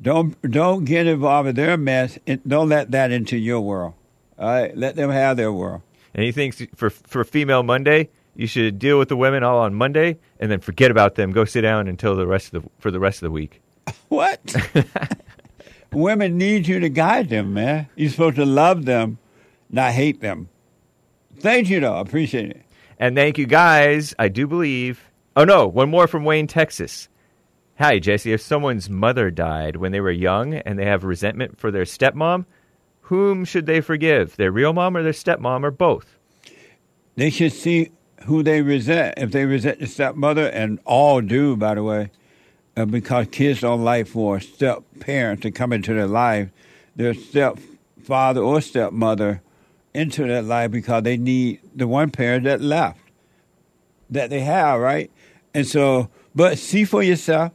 Don't don't get involved in their mess. And don't let that into your world. All right, let them have their world. And he thinks for for Female Monday, you should deal with the women all on Monday and then forget about them. Go sit down until the rest of the for the rest of the week. What? Women need you to guide them, man. You're supposed to love them, not hate them. Thank you, though. I appreciate it. And thank you guys. I do believe. Oh no, one more from Wayne, Texas. Hi, Jesse. If someone's mother died when they were young and they have resentment for their stepmom, whom should they forgive? Their real mom or their stepmom or both? They should see who they resent. If they resent the stepmother, and all do, by the way, uh, because kids don't like for step parent to come into their life, their stepfather or stepmother into their life because they need the one parent that left that they have, right? And so, but see for yourself.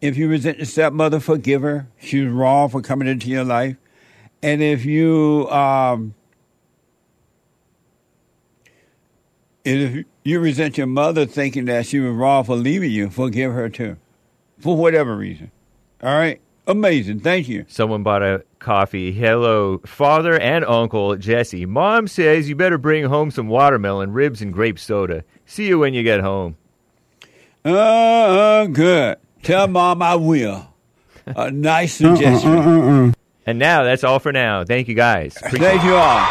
If you resent the stepmother, forgive her. She was wrong for coming into your life. And if you um, if you resent your mother thinking that she was wrong for leaving you, forgive her too, for whatever reason. All right, amazing. Thank you. Someone bought a coffee. Hello, father and uncle Jesse. Mom says you better bring home some watermelon, ribs, and grape soda. See you when you get home. Uh, good. Tell mom I will. A nice uh, uh, uh, suggestion. And now that's all for now. Thank you guys. Thank you all.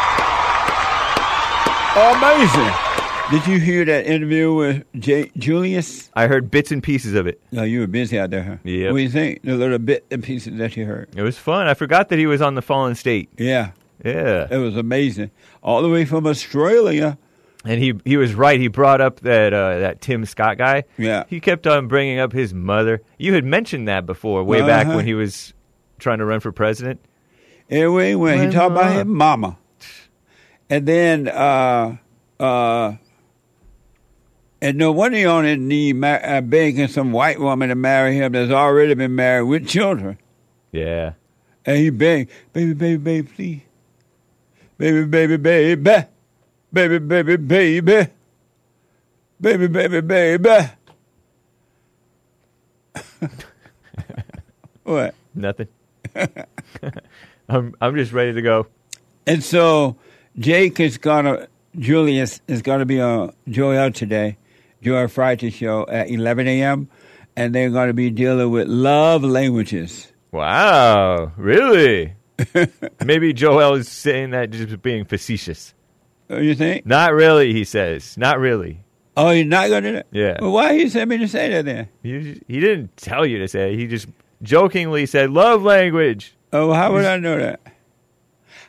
Amazing. Did you hear that interview with J- Julius? I heard bits and pieces of it. No, you were busy out there, huh? Yep. What do you think? The little bit and pieces that you heard. It was fun. I forgot that he was on the Fallen State. Yeah. Yeah. It was amazing. All the way from Australia. And he he was right. He brought up that uh, that Tim Scott guy. Yeah. He kept on bringing up his mother. You had mentioned that before, way back Uh-huh. when he was trying to run for president. Anyway, when he My talked about his mama. And then, uh, uh, and no wonder he on his knee ma- uh, begging some white woman to marry him that's already been married with children. Yeah. And he begged, baby, baby, baby, please. Baby, baby, baby. Baby, baby, baby. Baby, baby, baby. what? Nothing. I'm I'm just ready to go. And so Jake is gonna Julius is gonna be on Joel today, Joel Friday show at 11 a.m. and they're gonna be dealing with love languages. Wow, really? Maybe Joel is saying that just being facetious. Oh, you think? Not really, he says. Not really. Oh, you're not gonna do that? Yeah. Well, why he sent me to say that then? He, he didn't tell you to say it. He just jokingly said love language. Oh, how would I know that?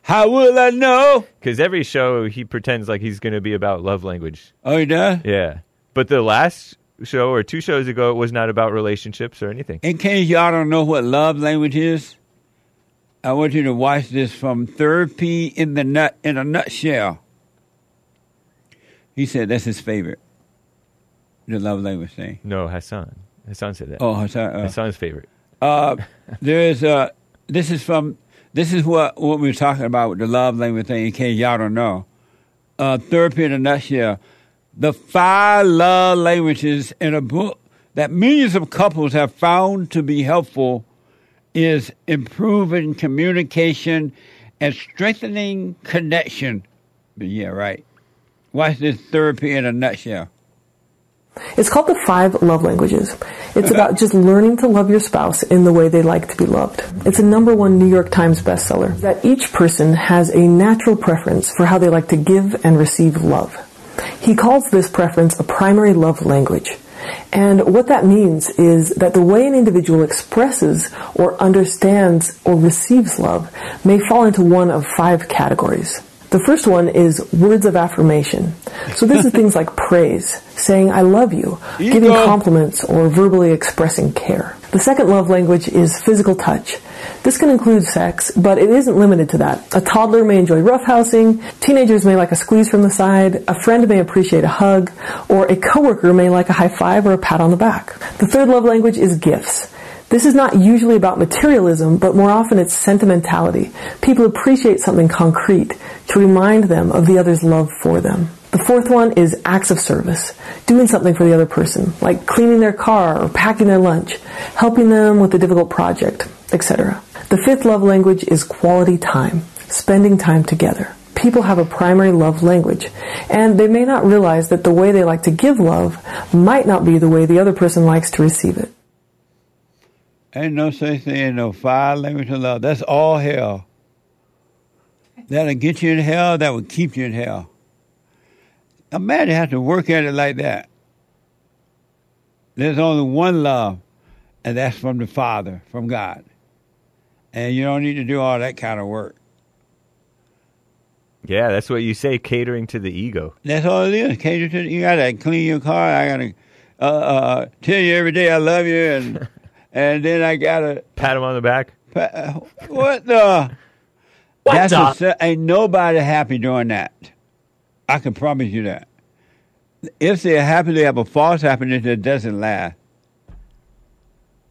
How will I know? Because every show he pretends like he's going to be about love language. Oh, he does. Yeah. But the last show or two shows ago, it was not about relationships or anything. In case y'all don't know what love language is, I want you to watch this from Therapy in the nut in a nutshell. He said that's his favorite. The love language thing. No, Hassan. Hassan said that. Oh, Hassan. Uh, Hassan's favorite. Uh, there is uh, this is from this is what what we were talking about with the love language thing. In case y'all don't know, uh, Therapy in a nutshell, the five love languages in a book that millions of couples have found to be helpful is improving communication and strengthening connection. Yeah, right. Watch this therapy in a nutshell. It's called the five love languages. It's about just learning to love your spouse in the way they like to be loved. It's a number one New York Times bestseller. That each person has a natural preference for how they like to give and receive love. He calls this preference a primary love language. And what that means is that the way an individual expresses or understands or receives love may fall into one of five categories. The first one is words of affirmation. So this is things like praise, saying I love you, You giving go. compliments, or verbally expressing care. The second love language is physical touch. This can include sex, but it isn't limited to that. A toddler may enjoy roughhousing, teenagers may like a squeeze from the side, a friend may appreciate a hug, or a coworker may like a high five or a pat on the back. The third love language is gifts. This is not usually about materialism, but more often it's sentimentality. People appreciate something concrete to remind them of the other's love for them. The fourth one is acts of service, doing something for the other person, like cleaning their car or packing their lunch, helping them with a difficult project, etc. The fifth love language is quality time, spending time together. People have a primary love language, and they may not realize that the way they like to give love might not be the way the other person likes to receive it. Ain't no such thing, no five language of love. That's all hell. That'll get you in hell, that will keep you in hell. Imagine have to work at it like that. There's only one love, and that's from the Father, from God. And you don't need to do all that kind of work. Yeah, that's what you say, catering to the ego. That's all it is. catering to the you gotta clean your car. I gotta uh, uh, tell you every day I love you, and and then I gotta Pat him on the back. pa- what the? What That's the? a ain't nobody happy doing that. I can promise you that. If they're happy, they have a false happiness that doesn't last.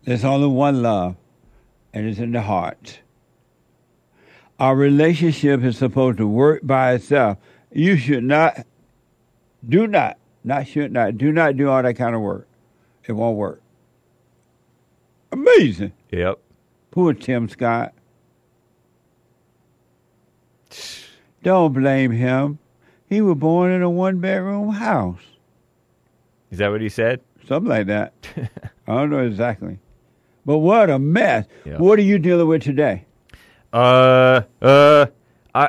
There's only one love, and it's in the heart. Our relationship is supposed to work by itself. You should not, do not, not should not, do not do all that kind of work. It won't work. Amazing. Yep. Poor Tim Scott. Don't blame him. He was born in a one bedroom house. Is that what he said? Something like that. I don't know exactly. But what a mess. Yeah. What are you dealing with today? Uh, uh, I,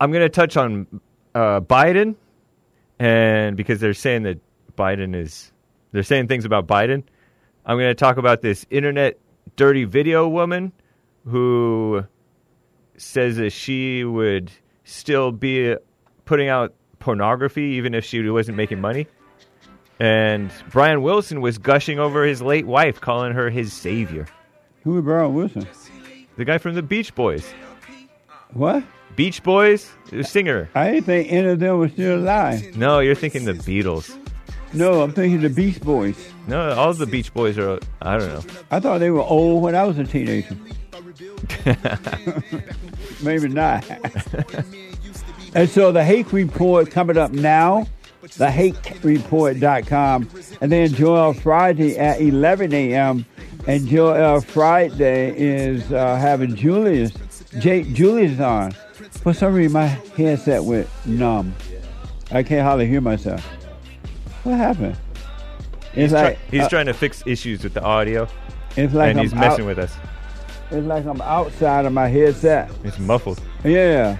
I'm going to touch on uh, Biden, and because they're saying that Biden is, they're saying things about Biden. I'm going to talk about this internet dirty video woman who says that she would still be putting out pornography even if she wasn't making money. And Brian Wilson was gushing over his late wife, calling her his savior. Who is Brian Wilson? The guy from the Beach Boys. What? Beach Boys, the singer. I didn't think any of them was still alive. No, you're thinking the Beatles. No, I'm thinking the Beast Boys. No, all the Beach Boys are. I don't know. I thought they were old when I was a teenager. Maybe not. and so the Hake Report coming up now, thehakereport.com, and then Joel Friday at 11 a.m. And Joel Friday is uh, having Julius, Jake Julius on. For some reason, my headset went numb. I can't hardly hear myself. What happened? He's, It's try- like he's uh, trying to fix issues with the audio, It's like and I'm he's messing out- with us. It's like I'm outside of my headset. It's muffled. Yeah,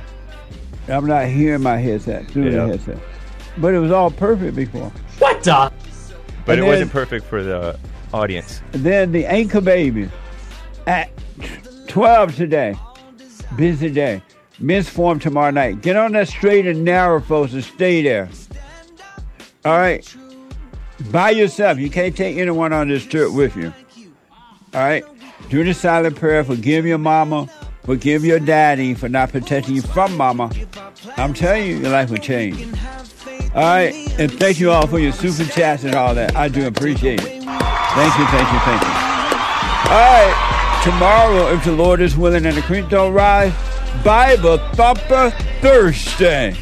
I'm not hearing my headset through Yeah. the headset. But it was all perfect before. What the? But And it then- wasn't perfect for the audience. Then the anchor baby at 12 today. Busy day. Men's form tomorrow night. Get on that straight and narrow, folks, and stay there. All right? By yourself. You can't take anyone on this trip with you. All right? Do the silent prayer. Forgive your mama. Forgive your daddy for not protecting you from mama. I'm telling you, your life will change. All right? And thank you all for your super chats and all that. I do appreciate it. Thank you, thank you, thank you. All right. Tomorrow, if the Lord is willing and the creek don't rise, Bible Thumper Thursday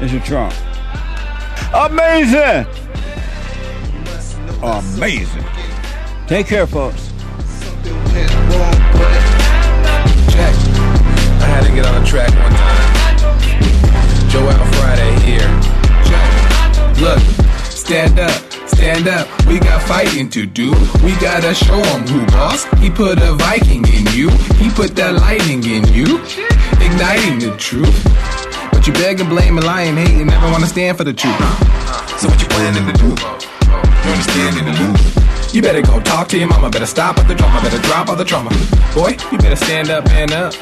is a Trump. Amazing! Amazing. Take care, folks. Get on the track one time. Joel Friday here. Look, stand up, stand up. We got fighting to do. We gotta show 'em who boss. He put a Viking in you. He put that lightning in you. Igniting the truth. But you beg and blame and lie and hate and never wanna stand for the truth. So what you planning to do? You understand in the loop. You better go talk to your mama. Better stop at the drama. Better drop all the trauma. Boy, you better stand up and up.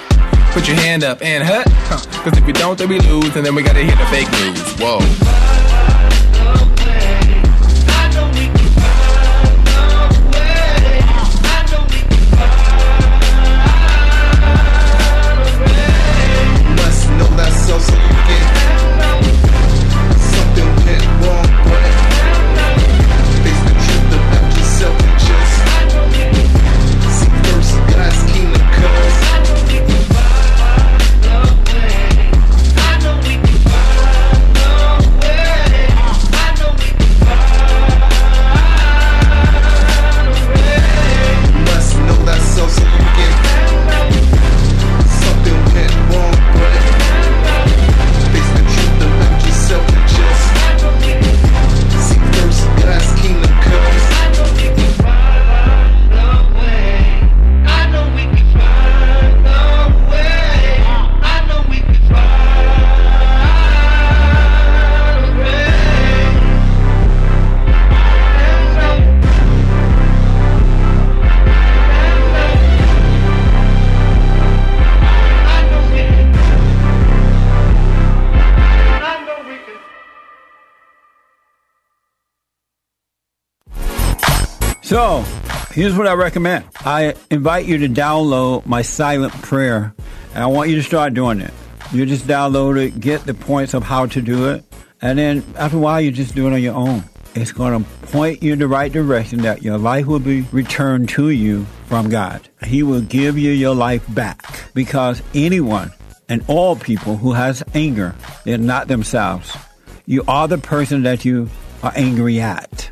Put your hand up and hut. Huh. Cause if you don't, then we lose. And then we gotta hear the fake news. Whoa. So, here's what I recommend. I invite you to download my silent prayer, and I want you to start doing it. You just download it, get the points of how to do it, and then after a while, you just do it on your own. It's going to point you in the right direction that your life will be returned to you from God. He will give you your life back because anyone and all people who has anger, they're not themselves. You are the person that you are angry at.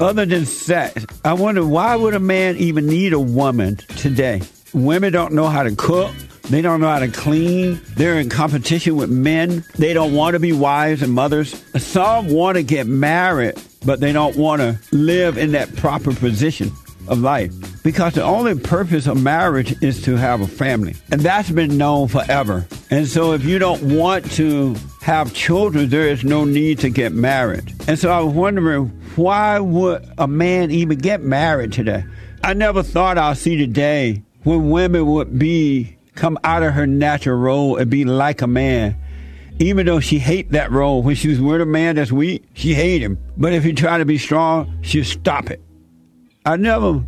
Other than sex, I wonder why would a man even need a woman today? Women don't know how to cook. They don't know how to clean. They're in competition with men. They don't want to be wives and mothers. Some want to get married, but they don't want to live in that proper position of life. Because the only purpose of marriage is to have a family. And that's been known forever. And so if you don't want to have children, there is no need to get married. And so I was wondering, why would a man even get married today? I never thought I'd see the day when women would be come out of her natural role and be like a man. Even though she hate that role, when she was with a man that's weak, she hate him. But if he try to be strong, she'll stop it. I never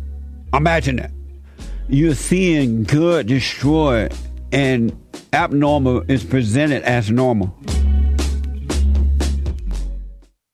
imagined that. You're seeing good destroyed and abnormal is presented as normal.